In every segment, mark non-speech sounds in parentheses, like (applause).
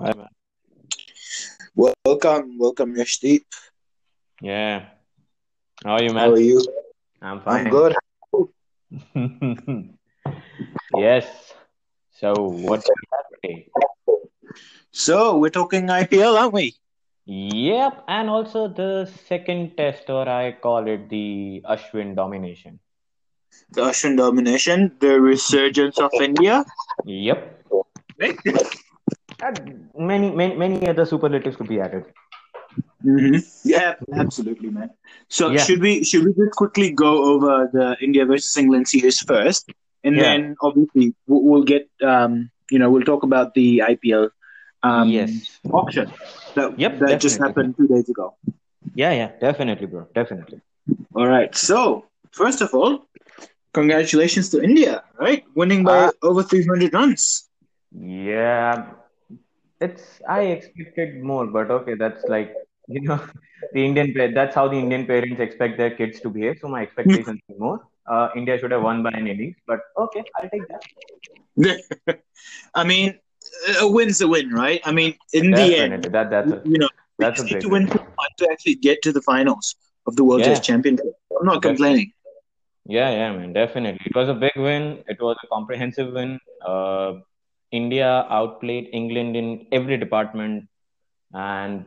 Hi, man. Welcome, welcome, Yashdeep. Yeah. How are you, man? How are you? I'm fine. I'm good. (laughs) Yes. So, what do we have today? So we're talking IPL, aren't we? Yep. And also the second test, or I call it the Ashwin domination. The Ashwin domination, the resurgence of India. Yep. Right? And many, many, many other superlatives could be added. hmm Yeah, absolutely, man. So Yeah. should we should we just quickly go over the India versus England series first, and Yeah. then obviously we'll, get um you know we'll talk about the IPL um Yes. auction that Yep, that just happened two days ago. Yeah, yeah. Definitely, bro. Definitely. All right. So first of all, congratulations to India, right? Winning by Ah. over three hundred runs. Yeah. It's, I expected more, but okay, that's like, you know, (laughs) the Indian, that's how the Indian parents expect their kids to behave. So my expectations are more. Uh, India should have won by an innings, but okay, I'll take that. (laughs) I mean, a win's a win, right? I mean, in the end, That, that's a, you know, we that's a need to win to actually get to the finals of the World Yeah. Test Championship. I'm not Definitely. complaining. Yeah, yeah, man, definitely. It was a big win. It was a comprehensive win. Uh, India outplayed England in every department, and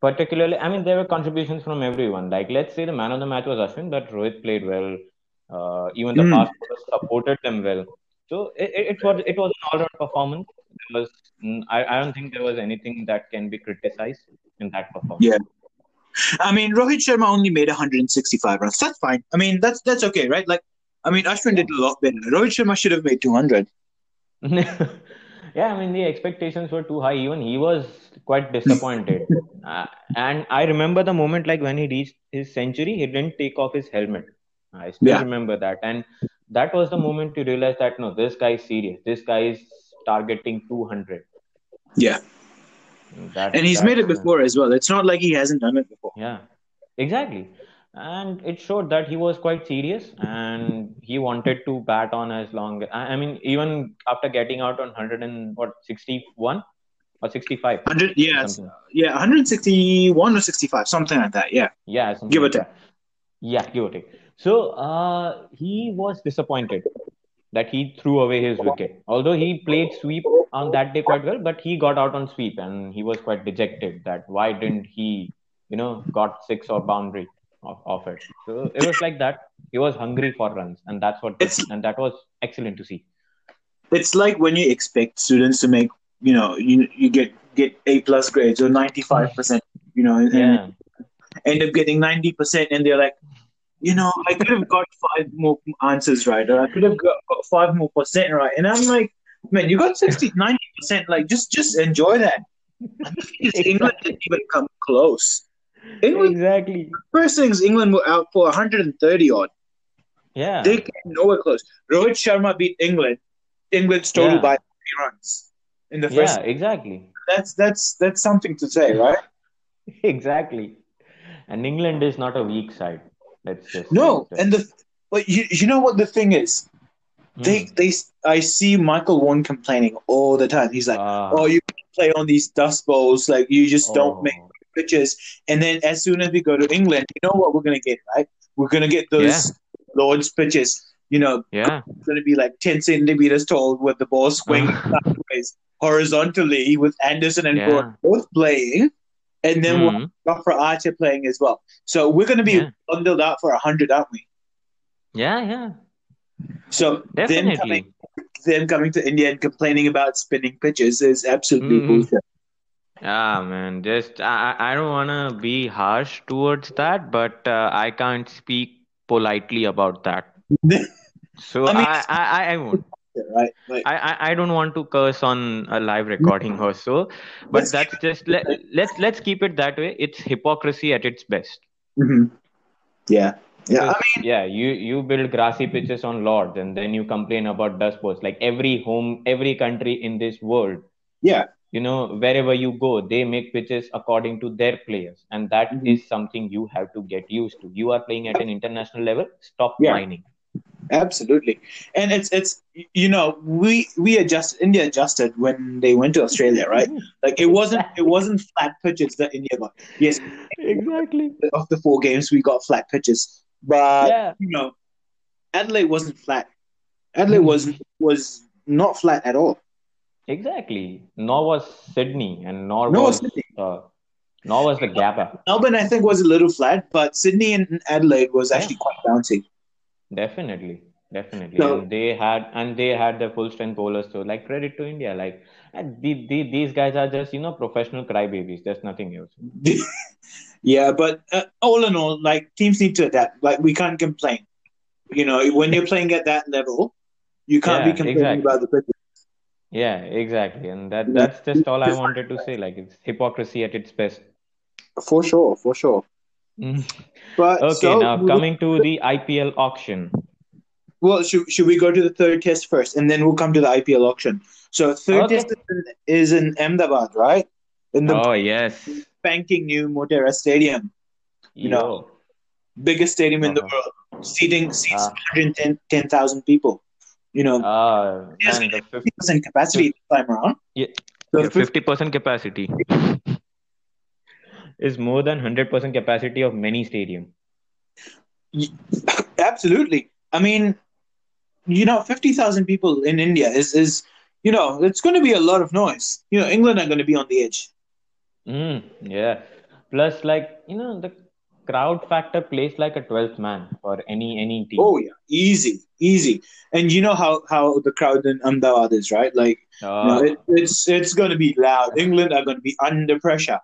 particularly, I mean, there were contributions from everyone. Like, let's say the man of the match was Ashwin, but Rohit played well. Uh, even the Hmm. fast bowlers supported them well. So it, it, it was it was an all-round performance. There was mm, I, I don't think there was anything that can be criticized in that performance. Yeah. I mean, Rohit Sharma only made 165 runs. That's fine. I mean, that's that's okay, right? Like, I mean, Ashwin did a lot better. Rohit Sharma should have made 200. (laughs) yeah, I mean the expectations were too high. Even he was quite disappointed. (laughs) Uh, and I remember the moment like when he reached his century, he didn't take off his helmet. I still Yeah. remember that, and that was the moment you realize that no, this guy is serious. This guy is targeting 200. Yeah. That And he's made it uh, before as well. It's not like he hasn't done it before. Yeah, exactly. And it showed that he was quite serious and he wanted to bat on as long. I mean, even after getting out on 100 and what 61 or 65, 100, yeah, something. yeah, 161 or 65, something like that. Yeah. Yeah, Give like take. that. Yeah, give it take. So uh, he was disappointed that he threw away his wicket. Although he played sweep on that day quite well, but he got out on sweep and he was quite dejected that why didn't he, you know, got six or boundary of, of it. So it was like that. He was hungry for runs, and that's what It's and that was excellent to see. it's like when you expect students to make, you know, you you get get A plus grades or 95%, you know, and Yeah, end up getting 90%, and they're like, you know, I could have got five more answers right, or I could have got, got five more percent right. And I'm like, man, you got 60, 90%. Like, just just enjoy that. (laughs) England didn't even come close. England, (laughs) exactly. first things, England were out for 130 odd. Yeah, They came nowhere close. Rohit Sharma beat England. England's total Yeah. by three runs in the first. yeah, exactly. That's that's that's something to say, right? (laughs) exactly. And England is not a weak side. Let's just No, and the but you you know what the thing is? Hmm. They they I see Michael Vaughan complaining all the time. He's like, Ah, "Oh, you play on these dust bowls, like you just don't oh, make pitches." And then as soon as we go to England, you know what we're gonna get, right? We're gonna get those Lord's pitches. You know, yeah. going to be like ten centimeters tall with the ball swinging (laughs) sideways horizontally with Anderson and Yeah. Gordon both playing, and then we'll Mhm. have for Archer playing as well. So we're going to be Yeah. bundled out for hundred, aren't we? Yeah, yeah, So them coming, them coming to India and complaining about spinning pitches is absolutely Mhm. bullshit. Ah, man, just I, I don't wanna be harsh towards that, but uh, I can't speak politely about that. (laughs) So I mean- I, I, I, won't. right? Like, I, I, I don't want to curse on a live recording or so, but that's just let, let's let's keep it that way. It's hypocrisy at its best. mhm. yeah, yeah. I mean, yeah, you you build grassy pitches on Lords, and then you complain about dust bowls. Like every home, every country in this world, yeah, you know, wherever you go, they make pitches according to their players, and that is Mhm. something you have to get used to. You are playing at an international level. Stop Yeah. whining. Absolutely, and it's it's you know we we adjusted India adjusted when they went to Australia, right? Like it wasn't it wasn't flat pitches that India got. Yes, exactly. of the four games we got flat pitches, but Yeah. you know Adelaide wasn't flat. Adelaide was was not flat at all. Exactly. Nor was Sydney, and nor Nor was Sydney. uh, nor was the Gabba. Melbourne, I think, was a little flat, but Sydney and Adelaide was actually quite bouncy. Definitely, definitely. So- and they had and they had their full strength bowlers. So like credit to India. Like the, the, these guys are just you know professional crybabies. There's nothing else. (laughs) yeah, but uh, all in all, like teams need to adapt. Like we can't complain. You know, when you're (laughs) playing at that level, you can't Yeah, be complaining exactly. about the pitches. Yeah, exactly. And that that's just all I wanted to say. Like it's hypocrisy at its best. For sure, for sure. Mm. But Okay, so, now coming to the IPL auction. Well, should, should we go to the third test first, and then we'll come to the IPL auction? So third Okay. test is in, Ahmedabad, right? In the Oh yes. banking new Motera Stadium, You know, biggest stadium in the Uh-huh. world, seating seats Ah. 110,000 people. You know, Ah, Yes, the 50% capacity this time around. Yeah. So yeah, 50 50% capacity (laughs) is more than 100% capacity of many stadium. Absolutely. I mean, you know, 50,000 people in India is, is, you know, it's going to be a lot of noise. You know, England are going to be on the edge. Mm, yeah. Plus, like, you know, the crowd factor plays like a 12th man for any any team. Oh, yeah. Easy, easy. And you know how, how the crowd in Ahmedabad is, right? Like, you oh. know, it, it's, it's going to be loud. England are going to be under pressure.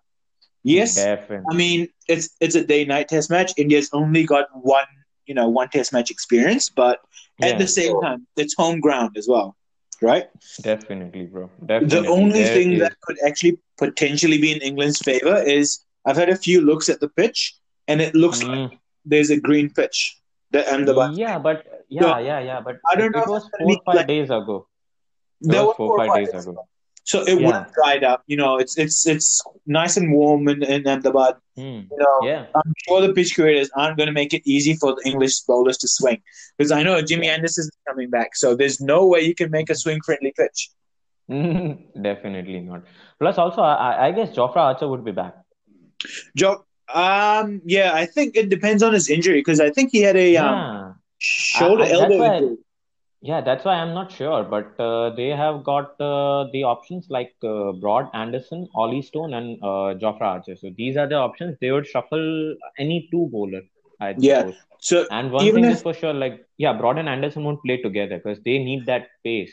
Yes. definitely. I mean, it's it's a day night test match. India's only got one, you know, one test match experience, but at Yeah, the same time, it's home ground as well, right? definitely, bro. Definitely. The only There thing is- that could actually potentially be in England's favor is I've had a few looks at the pitch, and it looks like Mm, there's a green pitch. The Ahmedabad. yeah, but yeah, yeah, yeah, but I don't it, know it was four five like- days ago. It There was was four four five days ago. So it Yeah. won't dried up. You know, it's it's it's nice and warm in, in Ahmedabad. Hmm. You know, Yeah. I'm sure the pitch creators aren't going to make it easy for the English bowlers to swing because I know Jimmy Anderson is coming back, so there's no way you can make a swing friendly pitch. (laughs) Definitely not. Plus, also, I, I guess Jofra Archer would be back. Joe, um, yeah, I think it depends on his injury because I think he had a um, Yeah. shoulder I- I- that's elbow why- injury. Yeah, that's why I'm not sure, but uh, they have got uh, the options like uh, Broad, Anderson, Ollie Stone, and uh, Jofra Archer. So these are the options. They would shuffle any two bowler, I Yeah. suppose. So And one thing if- is for sure, like yeah, Broad and Anderson won't play together because they need that pace.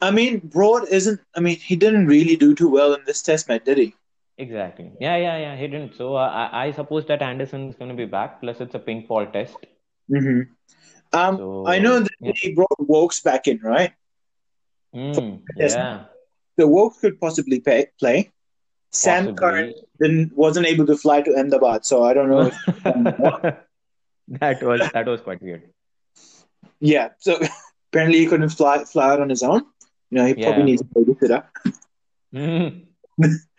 I mean, Broad isn't. I mean, he didn't really do too well in this test match, did he? Exactly. Yeah, yeah, yeah. He didn't. So uh, I, I suppose that Anderson is going to be back. Plus, it's a pink ball test. Mm-hmm. Um, So I know that yeah. he brought Woakes back in, right? Mm, yeah. The Woakes could possibly pay, play. Sam Curran wasn't able to fly to Ahmedabad, so I don't know. If, (laughs) that was that was quite weird. yeah, so (laughs) apparently he couldn't fly fly out on his own. You know, he probably Yeah. needs a babysitter. Mm.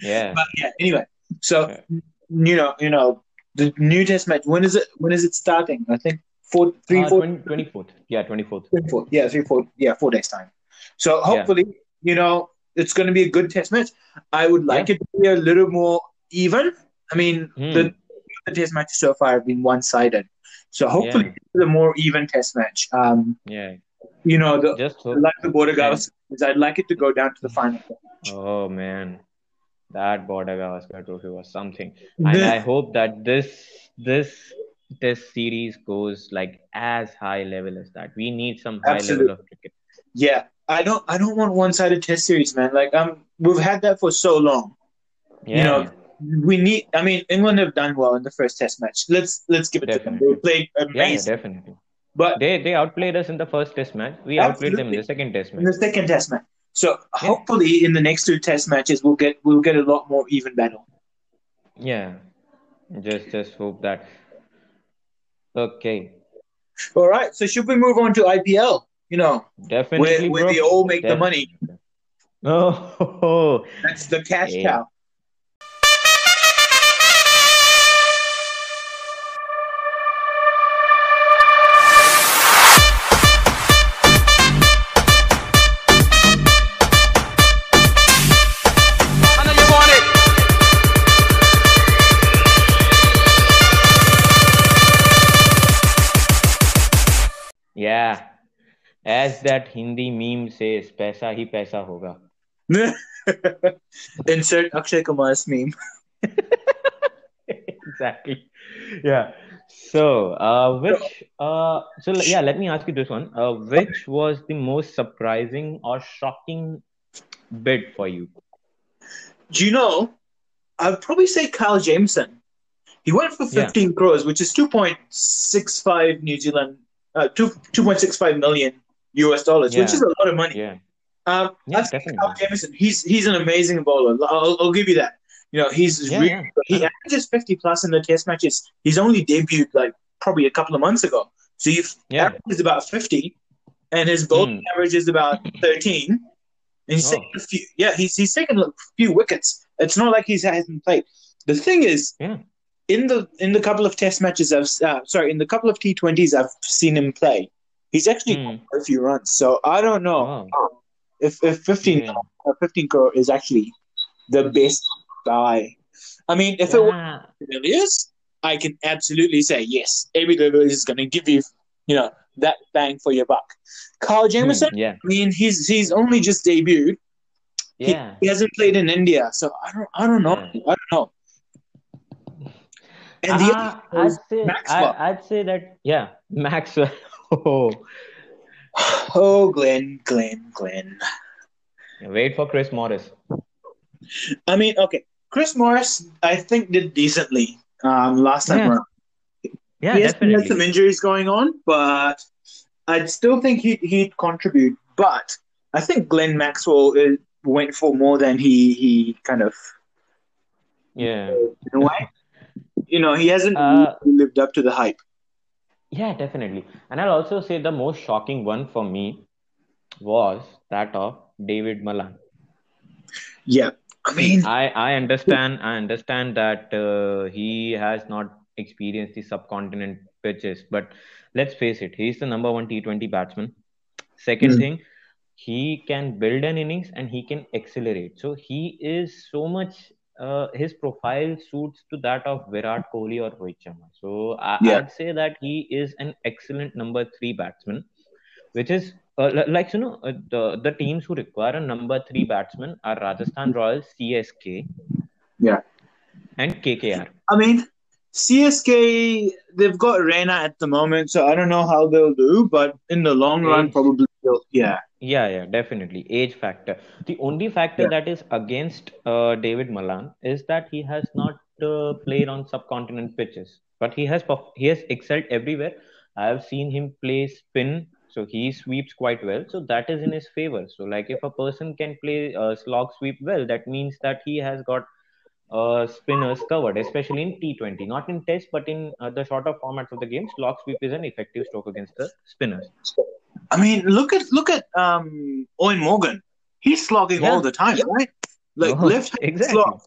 Yeah. (laughs) But yeah, anyway, so Yeah. you know, you know, the new test match. When is it? When is it starting? I think four, three, Uh, four, 20, 24th. Yeah, 24th. three. Yeah, three, four. Yeah, four days time. So hopefully, you know, it's going to be a good test match. I would like it to be a little more even. I mean, Hmm. the, the test matches so far have been one sided. So hopefully, it's a more even test match. Um, Yeah. you know, the, Just hope. like the Border Gavaskar, I'd like it to go down to the final. Oh man, that Border Gavaskar trophy was something. And The- I hope that this this this series goes like as high level as that. We need some high Absolutely. level of cricket. Yeah, I don't. I don't want one-sided test series, man. Like, um, we've had that for so long. Yeah. You know, we need. I mean, England have done well in the first test match. Let's let's give it to them. They played yeah, yeah, definitely. but They they outplayed us in the first test match. We outplayed them in the second test match. in the second test match. So hopefully, in the next two test matches, we'll get we'll get a lot more even battle. Yeah. Just just hope that. Okay. All right. So should we move on to IPL? You know, Definitely, where, where bro. they all make the money. (laughs) Oh, That's the cash Yeah. cow. as that Hindi meme says, "Paisa hi paisa hoga." (laughs) Insert Akshay Kumar's meme. (laughs) exactly. Yeah. So, uh, which, uh, so yeah, let me ask you this one. Uh, which was the most surprising or shocking bid for you? Do you know? I'd probably say Kyle Jamieson. He went for 15 yeah. crores, which is 2.65 New Zealand, uh, 2, 2.65 million US dollars, yeah. which is a lot of money. Yeah. Um, yeah, definitely. Kyle Jamieson. He's he's an amazing bowler. I'll, I'll give you that. You know, he's yeah, really, he averages 50 plus in the test matches. He's only debuted like probably a couple of months ago. So you've yeah. averages about 50 and his bowling mm. average is about 13. And he's oh. taken a few, yeah, he's, he's taken a few wickets. It's not like he hasn't played. The thing is, yeah. in the in the couple of test matches I've uh, sorry in the couple of T20s I've seen him play, he's actually mm. a few runs. So I don't know if if 15 yeah. uh, 15 crore is actually the best guy. I mean, if yeah. it was Villiers, I can absolutely say yes. Every Villiers is going to give you, you know, that bang for your buck. Carl Jamieson, mm, yeah. I mean, he's he's only just debuted. Yeah, he, he, hasn't played in India, so I don't I don't know. Yeah. I don't know. And the uh, I'd say Maxwell. I, would say that yeah, Maxwell. (laughs) oh. (laughs) oh, Glenn, Glenn, Glenn. Wait for Chris Morris. I mean, okay, Chris Morris, I think did decently um, last time yeah. around. Yeah, he has, definitely. had some injuries going on, but I'd still think he, he'd contribute. But I think Glenn Maxwell is, went for more than he he kind of yeah in a way. you know, he hasn't uh, lived up to the hype. Yeah, definitely. And I'll also say the most shocking one for me was that of David Malan. Yeah, I mean, I I understand. I understand that uh, he has not experienced the subcontinent pitches, but let's face it, he's the number one T20 batsman. 2nd mm thing, he can build an innings and he can accelerate. So he is so much. Uh, his profile suits to that of Virat Kohli or Rohit Sharma. So I, yeah. I'd say that he is an excellent number three batsman, which is uh, like you know uh, the the teams who require a number three batsman are Rajasthan Royals, CSK, yeah, and KKR. I mean, CSK they've got Raina at the moment, so I don't know how they'll do, but in the long run, probably they'll, yeah. Yeah, yeah, definitely. Age factor. The only factor yeah. that is against uh, David Malan is that he has not uh, played on subcontinent pitches, but he has he has excelled everywhere. I have seen him play spin so he sweeps quite well. So that is in his favor. So like if a person can play uh, slog sweep well, that means that he has got uh, spinners covered, especially in T20, not in Test, but in uh, the shorter formats of the game. Slog sweep is an effective stroke against the spinners. I mean, look at look at um, Eoin Morgan. He's slogging yeah. all the time, right? Like oh, left exactly. slog.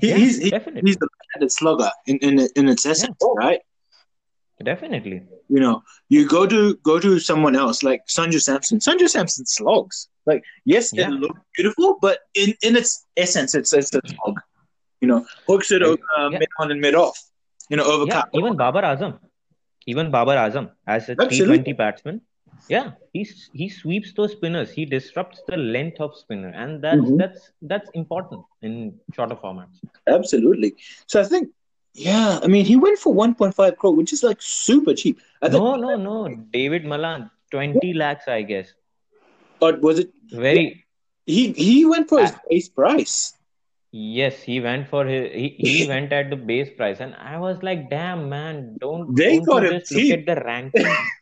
He, yeah, he's, definitely. he's the left-handed slugger in in, in its essence, yeah. right? Definitely. You know, you go to go to someone else like Sanju Samson. Sanju Samson slogs. Like, yes, yeah. it looks beautiful, but in, in its essence, it's, it's a slog. You know, hooks it over uh, yeah. mid on and mid off. You know, over yeah, even Babar Azam, even Babar Azam as a T Twenty batsman, yeah, he he sweeps those spinners. He disrupts the length of spinner, and that's mm-hmm. that's that's important in shorter formats. Absolutely. So I think yeah, I mean, he went for 1.5 crore, which is like super cheap. I no, no, no. David Malan, 20 lakhs, I guess. Or was it very? He he went for his base price. Yes, he went for his. He, he (laughs) went at the base price, and I was like, "Damn, man! Don't they don't got just look at the ranking." (laughs)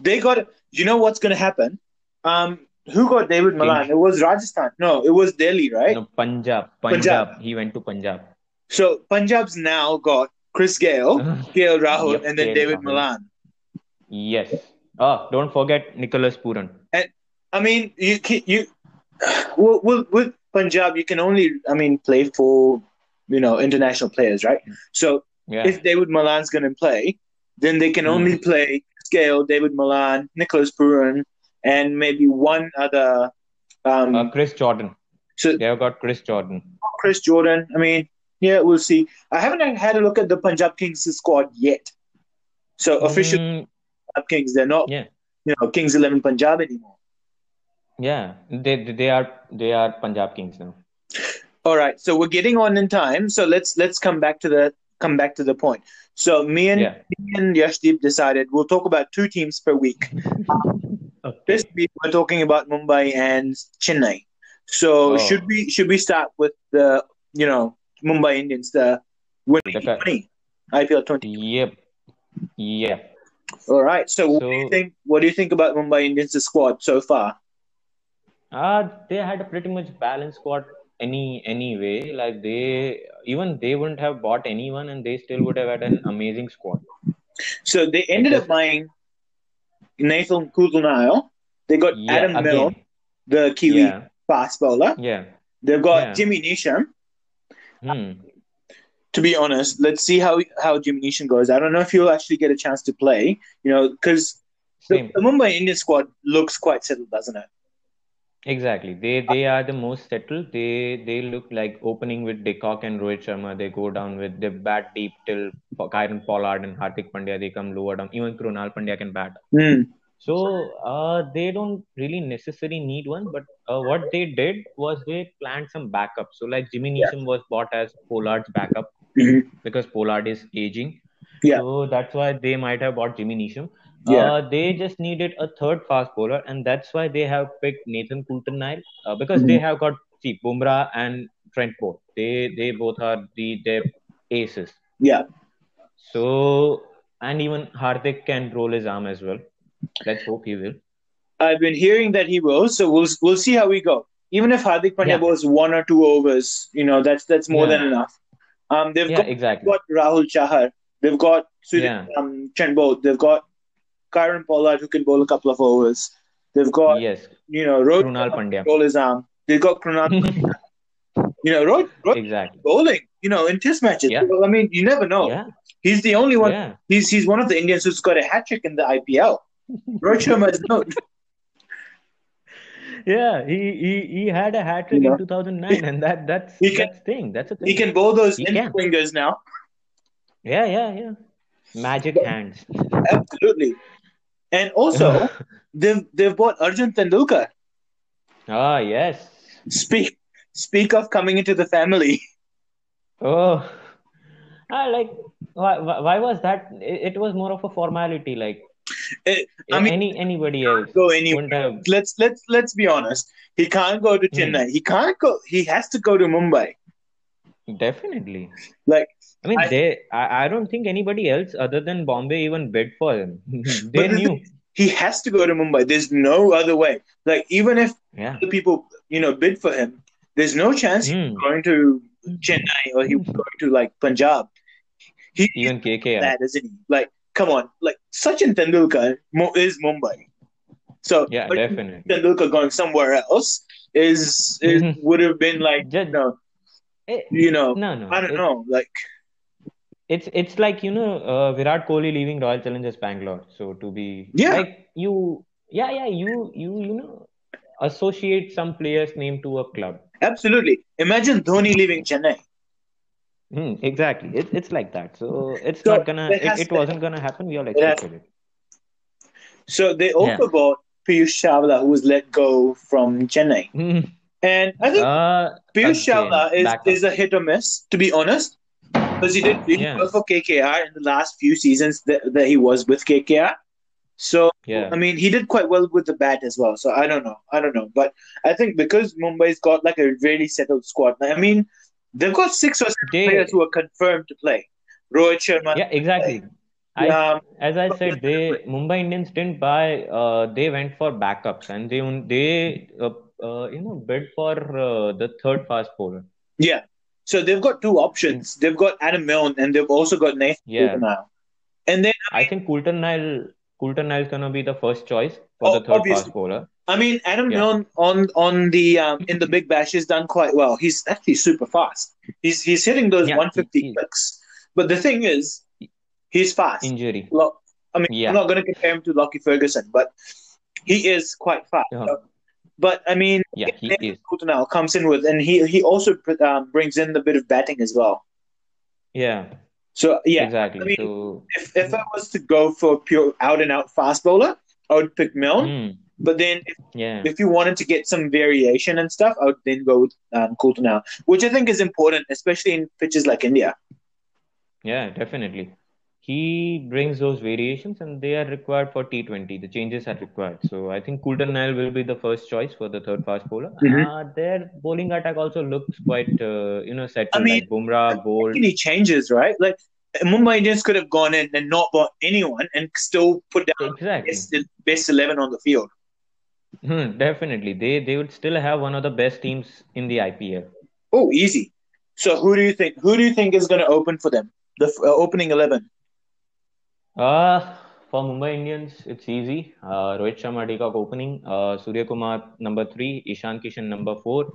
they got. You know what's gonna happen? Um, who got David Malan? It was Rajasthan. No, it was Delhi, right? No, Punjab. Punjab. Punjab. He went to Punjab. So Punjab's now got Chris Gayle, (laughs) KL Rahul, yep, and then Gayle David Rahul. Malan. Yes. Oh, don't forget Nicholas Pooran. And I mean, you you with, with Punjab, you can only I mean play for you know international players, right? So yeah. if David Malan's going to play, then they can mm. only play Gayle, David Malan, Nicholas Pooran, and maybe one other. Um, uh, Chris Jordan. So they've got Chris Jordan. Chris Jordan. I mean, yeah, we'll see. I haven't had a look at the Punjab Kings squad yet. So official mm. Punjab Kings, they're not. Yeah. you know Kings Eleven Punjab anymore. Yeah, they they are they are Punjab Kings now. All right, so we're getting on in time. So let's let's come back to the come back to the point. So me and Yeah. me and Yashdeep decided we'll talk about two teams per week. (laughs) Okay. This week we're talking about Mumbai and Chennai. So Oh. should we should we start with the you know Mumbai Indians the winning The- twenty IPL twenty? Yep. Yep. All right. So, what do you think? What do you think about Mumbai Indians' squad so far? Uh, they had a pretty much balanced squad any anyway. Like they even they wouldn't have bought anyone and they still would have had an amazing squad. So they ended up buying Nathan Coulter-Nile. They got Yeah, Adam again. Milne, the Kiwi Yeah. fast bowler. Yeah. They've got Yeah. Jimmy Neesham. Hmm. To be honest, let's see how how Jimmy Neesham goes. I don't know if he'll actually get a chance to play. You know, because the, the Mumbai Indian squad looks quite settled, doesn't it? Exactly. They they are the most settled. They they look like opening with de Kock and Rohit Sharma. They go down with they bat deep till Kieron Pollard and Hardik Pandya. They come lower down. Even Krunal Pandya can bat. Hmm. So uh, they don't really necessarily need one, but uh, what they did was they planned some backup. So like Jimmy Neesham was bought as Pollard's backup Mhm. because Pollard is aging. Yeah. So that's why they might have bought Jimmy Neesham. Yeah. Uh, they just needed a third fast bowler, and that's why they have picked Nathan Coulter-Nile uh, because they have got see Bumrah and Trent Boult. They they both are the their aces. Yeah. So and even Hardik can roll his arm as well. Let's hope he will. I've been hearing that he will, so we'll we'll see how we go. Even if Hardik Pandya Yeah. bowls one or two overs, you know that's that's more Yeah. than enough. Um, they've Yeah, got, exactly. got Rahul Chahar, they've got Sudip, Yeah. um, Boult, they've got Kieron Pollard who can bowl a couple of overs. They've got Yes, you know Rohit Krunal Pandya. roll his arm. They've got Krunal. (laughs) you know Rohit, Rohit exactly. bowling. You know in Test matches. Yeah. I mean you never know. Yeah, He's the only one. yeah. He's he's one of the Indians who's got a hat trick in the IPL. Rohit Sharma is no. (laughs) Yeah, he, he he had a hat trick know, in 2009, and that that's he can- that's thing. That's a thing. He can bowl those He in can. swingers now. Yeah, yeah, yeah. Magic hands. Absolutely. And also, (laughs) they've they've bought Arjun Tendulkar. Ah, yes. Speak speak of coming into the family. (laughs) Oh, ah, like why, why was that? It, it was more of a formality. Like Eh, I mean, any anybody else go anywhere. have. Let's let's let's be honest. He can't go to Hmm. Chennai. He can't go. He has to go to Mumbai. Definitely. Like I mean, I- they. I, I don't think anybody else other than Bombay even bid for him. (laughs) they knew. he has to go to Mumbai. There's no other way. Like even if Yeah. the people you know bid for him, there's no chance he's Hmm. going to Chennai or he's going to like Punjab. He Even KKR. that, isn't he? Like, come on, like Sachin Tendulkar Mo- is Mumbai. So Yeah, definitely. Tendulkar going somewhere else is, is (laughs) would have been like Just- you know, Eh, you know No, no. I don't It- know like It's it's like you know uh, Virat Kohli leaving Royal Challengers Bangalore. So to be Yeah. like you, yeah, yeah, you you you know associate some player's name to a club. absolutely. Imagine Dhoni leaving Chennai. Hmm, exactly. It's it's like that. So it's So, not gonna. it It, it wasn't gonna happen. We all It expected it. So they also bought Piyush Chawla, who was let go from Chennai, Hmm. and I think Uh, Piyush Chawla is, is a hit or miss, to be honest, because he did really Yeah. well for KKR in the last few seasons that, that he was with KKR. So yeah, I mean, he did quite well with the bat as well. So I don't know. I don't know. But I think because Mumbai's got like a really settled squad, I mean, they've got six or seven They- players who are confirmed to play. Rohit Sharma. yeah, exactly. I, um, as I said, they Mumbai Indians didn't buy. Uh, they went for backups and they they uh, uh, you know bid for uh, the third fast bowler. yeah. So they've got two options. They've got Adam Milne and they've also got Nathan Yeah. And then, I think Coulter Nile Coulter Nile is gonna be the first choice for Oh, the third obviously. fast bowler. I mean, Adam Yeah. Milne on on the um, in the Big Bash has done quite well. He's actually super fast. He's he's hitting those Yeah, 150 he- he- clicks. But the thing is, he's fast. Injury. Lo- I mean, Yeah. I'm not going to compare him to Lockie Ferguson, but he is quite fast. Uh-huh. But I mean, Yeah, he is. now comes in with, and he he also um, brings in the bit of batting as well. Yeah, So yeah, exactly. I mean- so if if I was to go for pure out and out fast bowler, I would pick Milne. Hmm. But then if, Yeah. if you wanted to get some variation and stuff, I would then go with um, Coulter Nile, which I think is important, especially in pitches like India. Yeah, definitely. He brings those variations and they are required for T20. The changes are required. So I think Coulter Nile will be the first choice for the third fast bowler. Mhm. Uh, their bowling attack also looks quite, uh, you know, settled. I mean, like Bumrah, Boult. Any changes, right? Like Mumbai Indians could have gone in and not bought anyone and still put down Exactly. best, best eleven on the field. Hmm, definitely. They they would still have one of the best teams in the IPL. Oh, easy. So who do you think? Who do you think is going to open for them? The uh, opening eleven. Uh, for Mumbai Indians, it's easy. Uh, Rohit Sharma de Kock opening. Uh, Surya Kumar number three. Ishan Kishan number four.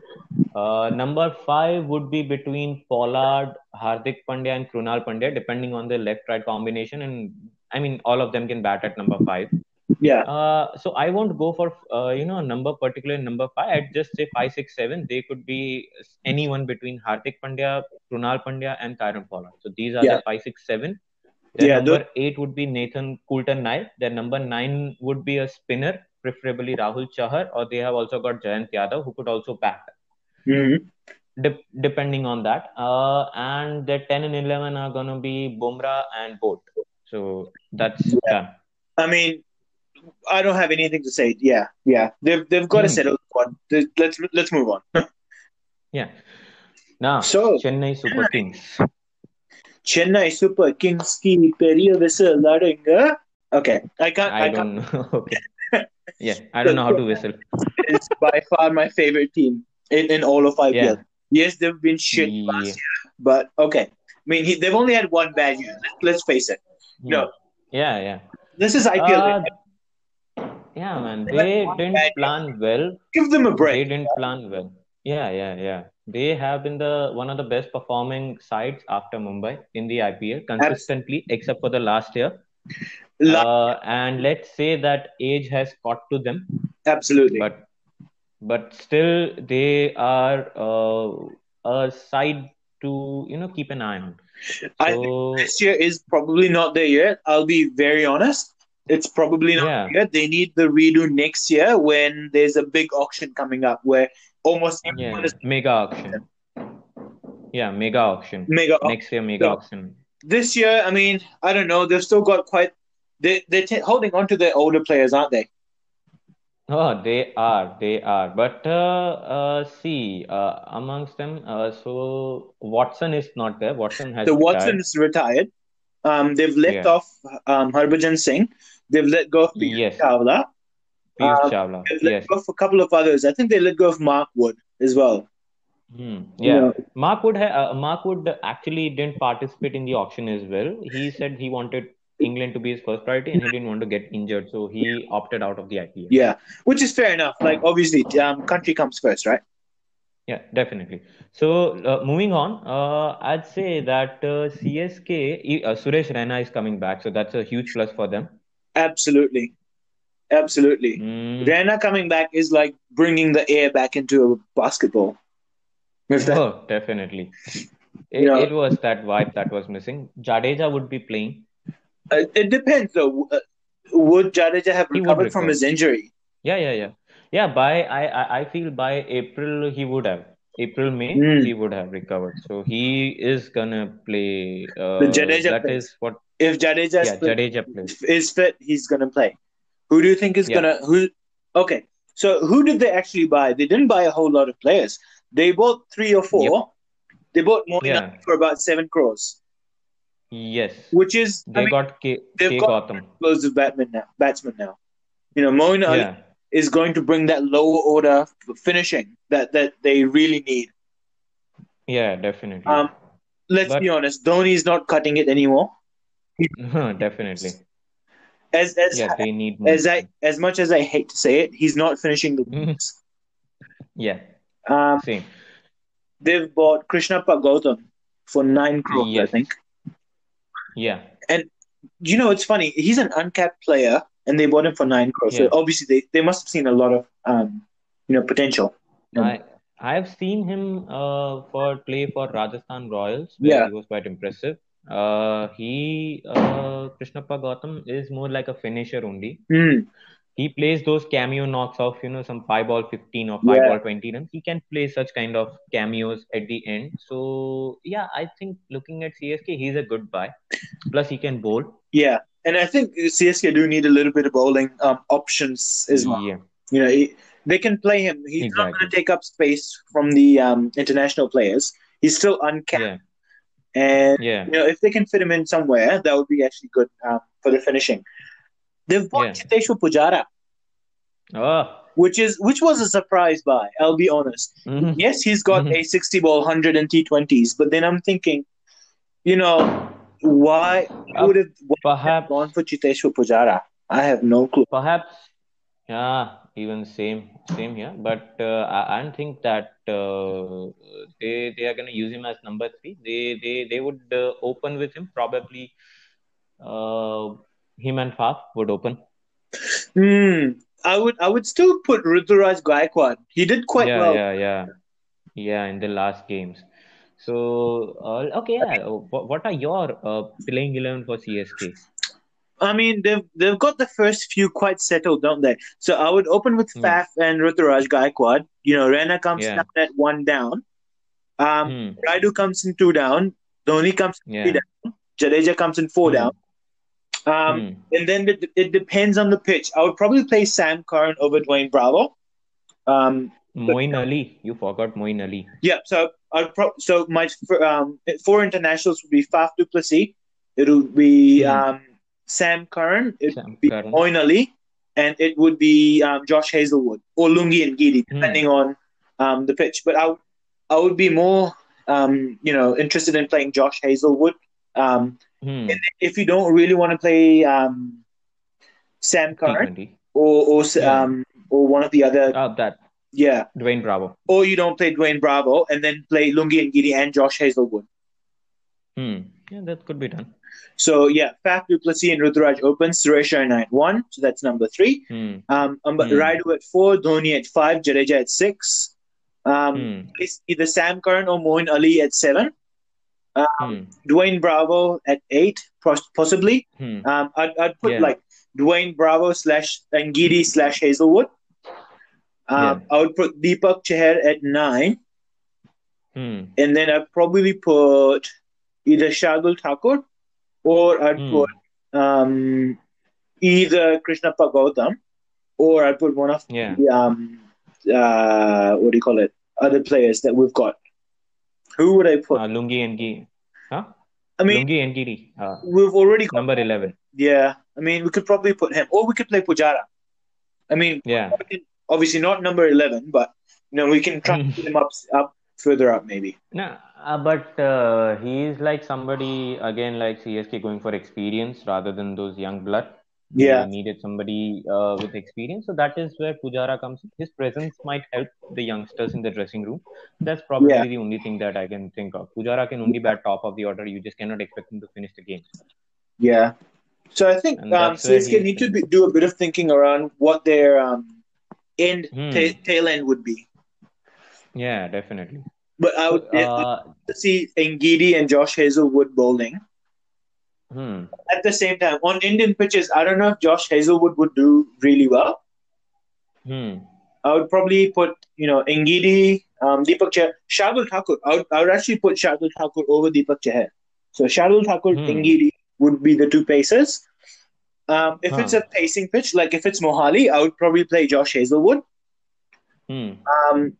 Uh, number five would be between Pollard, Hardik Pandya, and Krunal Pandya, depending on the left-right combination. And I mean, all of them can bat at number five. Yeah. Uh, so I won't go for uh, you know a number particular number five. I'd just say five, six, seven. They could be anyone between Hardik Pandya, Krunal Pandya, and Kieron Pollard. So these are Yeah. the five, six, seven. Their Yeah, number eight would be Nathan Coulter-Nile. Their number nine would be a spinner, preferably Rahul Chahar, or they have also got Jayant Yadav, who could also bat, Mhm. dep- depending on that. Uh, and their 10 and 11 are going to be Bumrah and Boult. So that's Yeah. done. I mean, I don't have anything to say. Yeah, yeah. They've they've got to Hmm. settle one. Let's let's move on. (laughs) Yeah. Now, So Chennai Super Kings. Chennai Super Kings ki periya whistle ladinga. Okay, I can't. I, I can't. don't know. (laughs) Okay. (laughs) Yeah, I don't know how to whistle. It's by far my favorite team in, in all of IPL. Yeah. Yes, they've been shit last year, but okay. I mean, he, they've only had one bad year. Let's, face it. No. Yeah, yeah. This is IPL. Uh, yeah, man. They They didn't plan well. Give them a break They didn't plan well. Yeah, yeah, yeah. They have been the one of the best performing sides after Mumbai in the IPL consistently, except for the last year. Uh, and let's say that age has caught to them, Absolutely. but but still they are uh, a side to you know keep an eye on. I think this year is probably not there yet. I'll be very honest. It's probably not Yeah. year. They need the redo next year when there's a big auction coming up where almost yeah, is mega auction. Yeah, mega auction. mega. Next year, mega Yeah. auction. This year, I mean, I don't know. They've still got quite. They they're t- holding on to their older players, aren't they? Oh, they are, they are. But uh, uh, see, uh, amongst them, uh, so Watson is not there. Watson has The retired. Watson is retired. Um, they've let Yeah. off um, Harbhajan Singh. They've let go of Piyush Yes. Chawla. Piyush Um, Chawla. They've let Yes. a couple of others. I think they let go of Mark Wood as well. Hmm. Yeah. Mark Wood, ha- uh, Mark Wood actually didn't participate in the auction as well. He said he wanted England to be his first priority and he didn't want to get injured, so he opted out of the IPL. yeah, which is fair enough. Like obviously, um, country comes first, right? Yeah, definitely. So uh, moving on, uh, I'd say that uh, CSK, uh, Suresh Raina is coming back, so that's a huge plus for them. Absolutely, absolutely. Mm. Raina coming back is like bringing the air back into a basketball. That, Oh, definitely. (laughs) It, Yeah. it was that vibe that was missing. Jadeja would be playing. uh, it depends though. Uh, would Jadeja have recovered from his injury? Yeah, yeah, yeah. Yeah, by I, I, feel by April he would have. April, May, Hmm. he would have recovered. So he is gonna play. Uh, The Jadeja that is what. If Jadeja Yeah, Jadeja plays. is fit, he's gonna play. Who do you think is Yeah. gonna who? Okay, so who did they actually buy? They didn't buy a whole lot of players. They bought three or four. They bought Moeen Yeah. For about seven crores, Yes, which is I they mean, got K, they've K got- Gautam. explosive batsman now. Batsman now. You know, Moeen Yeah, is going to bring that lower order finishing that that they really need. yeah, definitely. Um, let's But- be honest, Dhoni's not cutting it anymore. (laughs) definitely. As as Yeah, they need more. as I as much as I hate to say it, he's not finishing the Mhm. games. Yeah, Um, same. they've bought Krishnappa Gautam for nine crores, I think. Yeah, And You know, it's funny. He's an uncapped player, and they bought him for nine crores. Yeah. So obviously, they, they must have seen a lot of um, you know, potential. I I've seen him uh, for play for Rajasthan Royals, where Yeah. he was quite impressive. Uh, he uh, Krishnappa Gautam is more like a finisher only. Hmm. he plays those cameo knocks of you know some five ball 15 or five Yeah. ball 20 runs he can play such kind of cameos at the end so yeah i think looking at csk he's a good buy plus he can bowl Yeah, and I think CSK do need a little bit of bowling um, options as well. yeah You know, he, they can play him. He's not going to take up space from the um, international players. He's still uncapped, yeah and yeah you know if they can fit him in somewhere, that would be actually good um, for the finishing. They've bought Yeah. Cheteshwar Pujara, oh which is which was a surprise buy. I'll be honest. mhm. Yes, he's got Mhm. a 60 ball, 100 and T20s, but then I'm thinking, you know, why Uh, would have perhaps gone for Cheteshwar Pujara? I have no clue. perhaps yeah even same same here but uh, I, I don't think that they they are going to use him as number three. They they they would uh, open with him. Probably uh, him and Faf would open. Hmm. I would I would still put Ruturaj Gaikwad. He did quite yeah well. yeah yeah. Yeah in the last games. So uh, okay yeah. What, what are your uh, playing 11 for csk I mean, they've they've got the first few quite settled, don't they? So I would open with Hmm. Faf and Ruturaj Gaikwad. You know, Raina comes Yeah. down at one down. Um, hmm. Rayudu comes in two down. Dhoni comes in three down. Jadeja comes in four Hmm. down. Um, Hmm. and then it, it depends on the pitch. I would probably play Sam Curran over Dwayne Bravo. Um, Moeen Ali you forgot Moeen Ali yeah, so I'd pro- so my um, four internationals would be Faf du Plessis. It would be Hmm. um, Sam Curran. It Sam would be Curran. Moeen Ali, and it would be um, Josh Hazlewood or Lungi Ngidi, Hmm. depending on um, the pitch. But I, would- I would be more, um, you know, interested in playing Josh Hazlewood. Um, hmm. if you don't really want to play um, Sam Curran T20 or or Yeah. um, or one of the other, uh, that yeah, Dwayne Bravo or you don't play Dwayne Bravo and then play Lungi Ngidi and Josh Hazlewood. Hmm. Yeah, that could be done. So yeah, Faf du Plessis and Ruturaj opens. Suresh Raina at one, so that's number three. Hmm. Um, um Hmm. Rayudu at four, Dhoni at five, Jadeja at six. Um, Hmm. it's either Sam Curran or Moeen Ali at seven. Hmm. Dwayne Bravo at eight, possibly. Hmm. Um, I'd, I'd put Yeah. like Dwayne Bravo slash Ngidi slash Hazlewood. Um, Yeah. I would put Deepak Chahar at nine, Hmm. and then I'd probably put either Shardul Thakur or I'd Hmm. put um, either Krishnappa Gautam or I'd put one of Yeah. the um, uh, what do you call it? Other players that we've got. Who would I put? Uh, Lungi and Gi. Huh? I mean, Lungi and Giri. Uh, we've already got. number 11. Yeah, I mean, we could probably put him, or we could play Pujara. I mean, Yeah. obviously not number eleven, but you know we can try (laughs) to put him up up further up maybe. No, uh, but uh, is like somebody, again, like CSK going for experience rather than those young blood. Yeah, They needed somebody uh, with experience. So that is where Pujara comes in. His presence might help the youngsters in the dressing room. That's probably Yeah. the only thing that I can think of. Pujara can only bat top of the order. You just cannot expect him to finish the game. yeah. So I think And um, CSK need to be, do a bit of thinking around what their um, end Hmm. ta- tail end would be. Yeah, definitely. But I would Uh, see Ngidi and Josh Hazlewood bowling hmm. at the same time on Indian pitches. I don't know if Josh Hazlewood would do really well. Hmm. I would probably put, you know, Ngidi, um, Deepak Chahar, Shardul Thakur. I would, I would actually put Shardul Thakur over Deepak Chahar. So Shardul Thakur, Hmm. Ngidi would be the two pacers. Um, if Huh. it's a pacing pitch, like if it's Mohali, I would probably play Josh Hazlewood. Hmm. Um,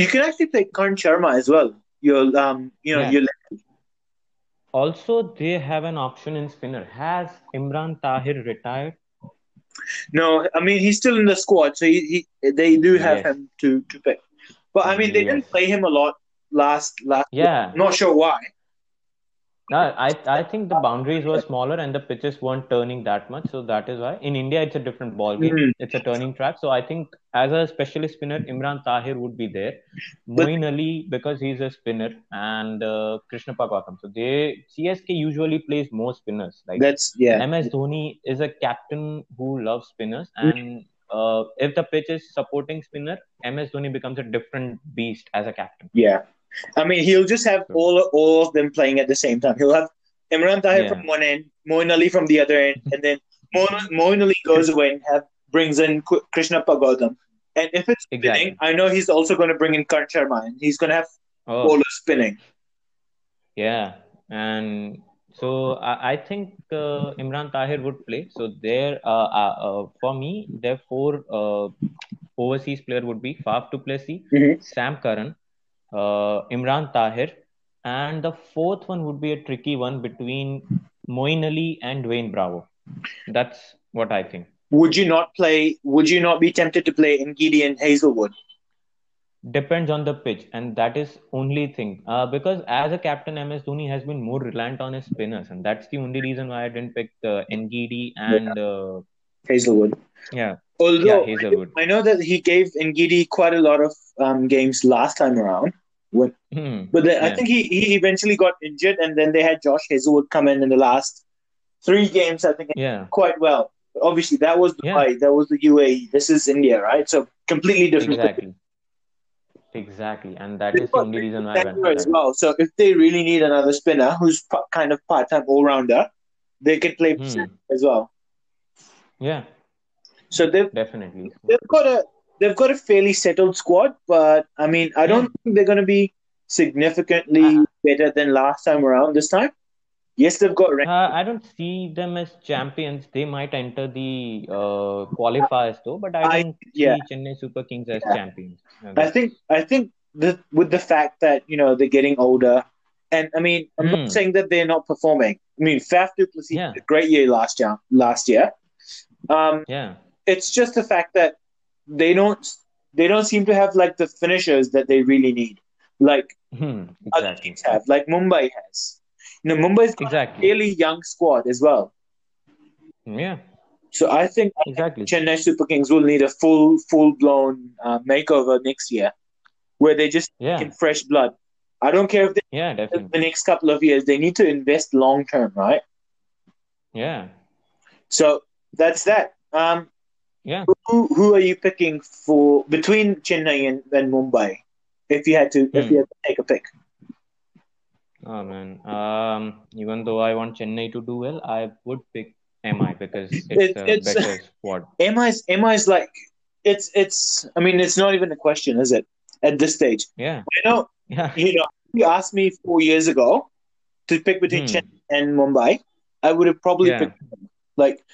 you can actually play Karn Sharma as well. You'll, um, you know, Yeah. you'll, Also, they have an option in spinner. Has Imran Tahir retired? no, I mean he's still in the squad, so he, he they do have Yes. him to to pick. But I mean they Yes. didn't play him a lot last last. Yeah. Not sure why. No, I I think the boundaries were smaller and the pitches weren't turning that much, so that is why. In India, it's a different ball game. Mhm. It's a turning track, so I think as a specialist spinner, Imran Tahir would be there. Moeen Ali because he's a spinner, and uh, Krishnappa Gautam. So they CSK usually plays more spinners. Like That's yeah. MS Dhoni is a captain who loves spinners, Mm. and uh, if the pitch is supporting spinner, MS Dhoni becomes a different beast as a captain. Yeah, I mean he'll just have all all of them playing at the same time. He'll have Imran Tahir Yeah. from one end, Moeen Ali from the other end, and then Moeen, Ali goes away and have brings in Krishnappa Gautam. And if it's Exactly. spinning, I know he's also going to bring in Karn Sharma, and he's going to have Oh, bowlers spinning. yeah. And so I, I think uh, Imran Tahir would play. So there, uh, uh, uh, for me, their four uh, overseas player would be Faf du Plessis, Mhm. Sam Curran, uh, Imran Tahir, and the fourth one would be a tricky one between Moeen Ali and Dwayne Bravo. That's what I think. Would you not play? Would you not be tempted to play Ngidi and Hazlewood? Depends on the pitch, and that is only thing. Uh, because as a captain, MS Dhoni has been more reliant on his spinners, and that's the only reason why I didn't pick uh, Ngidi and uh, Hazlewood. yeah, Although yeah, Hazlewood. I know that he gave Ngidi quite a lot of um, games last time around, when, Hmm. but then I think he, he eventually got injured, and then they had Josh Hazlewood come in in the last three games. I think Yeah, quite well. Obviously, that was Yeah. Dubai, that was the UAE. This is India, right? So completely different. exactly, exactly, and that is the only reason why I went as that. well. So if they really need another spinner who's kind of part-time all-rounder, they can play Hmm. as well. Yeah, So they've definitely. they've got a they've got a fairly settled squad, but I mean, I don't think they're going to be significantly Uh, better than last time around. This time, yes, they've got. rank- Uh, I don't see them as champions. They might enter the uh, qualifiers though, but I I- don't yeah. see Chennai Super Kings as Yeah. champions. I think I think the, with the fact that you know they're getting older, and I mean, I'm Hmm. not saying that they're not performing. I mean, Faf du Plessis Yeah. had a great year last year. Last year, um, yeah, it's just the fact that they don't they don't seem to have like the finishers that they really need, like Hmm, other exactly, teams have, like Mumbai has. You know, Mumbai's got a exactly. fairly young squad as well. Yeah, So I think exactly. Chennai Super Kings will need a full full blown uh, makeover next year, where they just Yeah, get fresh blood. I don't care if they, yeah, definitely. the next couple of years they need to invest long term, right? Yeah, So that's that. Um, yeah. who who are you picking for between Chennai and, and Mumbai? If you had to, if Hmm. you had to take a pick, Oh man. Um, even though I want Chennai to do well, I would pick MI because it's It- a it's- better squad. (laughs) MI's MI's like it's it's. I mean, it's not even a question, is it? At this stage, Yeah, you know, yeah, you know, you asked me four years ago to pick between Hmm. Chennai and Mumbai, I would have probably Yeah. picked them. like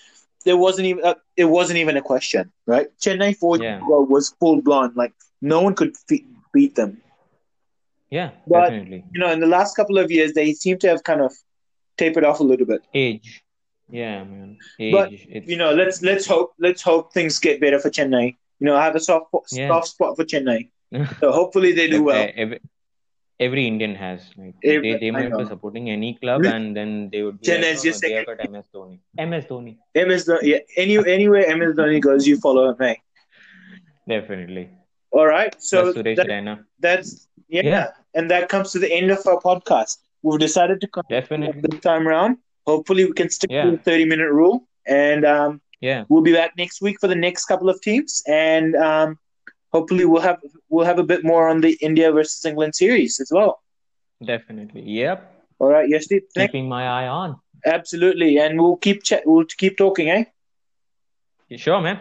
there wasn't even uh, it wasn't even a question, right? Chennai four Yeah. was full blown, like no one could fe- beat them. yeah, But- definitely. You know, in the last couple of years, they seem to have kind of tapered off a little bit. Age. Yeah, man. Age. But, it's You know, let's let's hope let's hope things get better for Chennai. You know, I have a soft Yeah. soft spot for Chennai, (laughs) so hopefully they do well. every, every Indian has. Like, Every- they they might be supporting any club Re- and then they would be Chennai like, is oh, just they got MS Dhoni. MS Dhoni. MS Dhoni, yeah, any anywhere MS Dhoni goes, you follow him. Hey. Definitely. All right, so Plus Suresh that- that's yeah. Yeah. and that comes to the end of our podcast. We've decided to come Definitely. this time around. Hopefully, we can stick Yeah. to the thirty-minute rule, and um, Yeah. we'll be back next week for the next couple of teams, and um, hopefully, we'll have we'll have a bit more on the India versus England series as well. Definitely. Yep. All right, Yashdeep, Keeping my eye on. absolutely, and we'll keep chat. We'll keep talking, eh? You sure, man.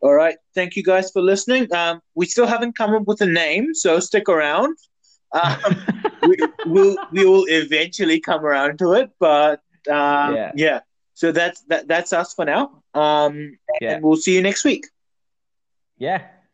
All right. Thank you guys for listening. Um, we still haven't come up with a name, so stick around. Um, (laughs) we, we'll we will eventually come around to it, but um, Yeah. yeah. So that's that that's us for now. Um, Yeah. and we'll see you next week. yeah.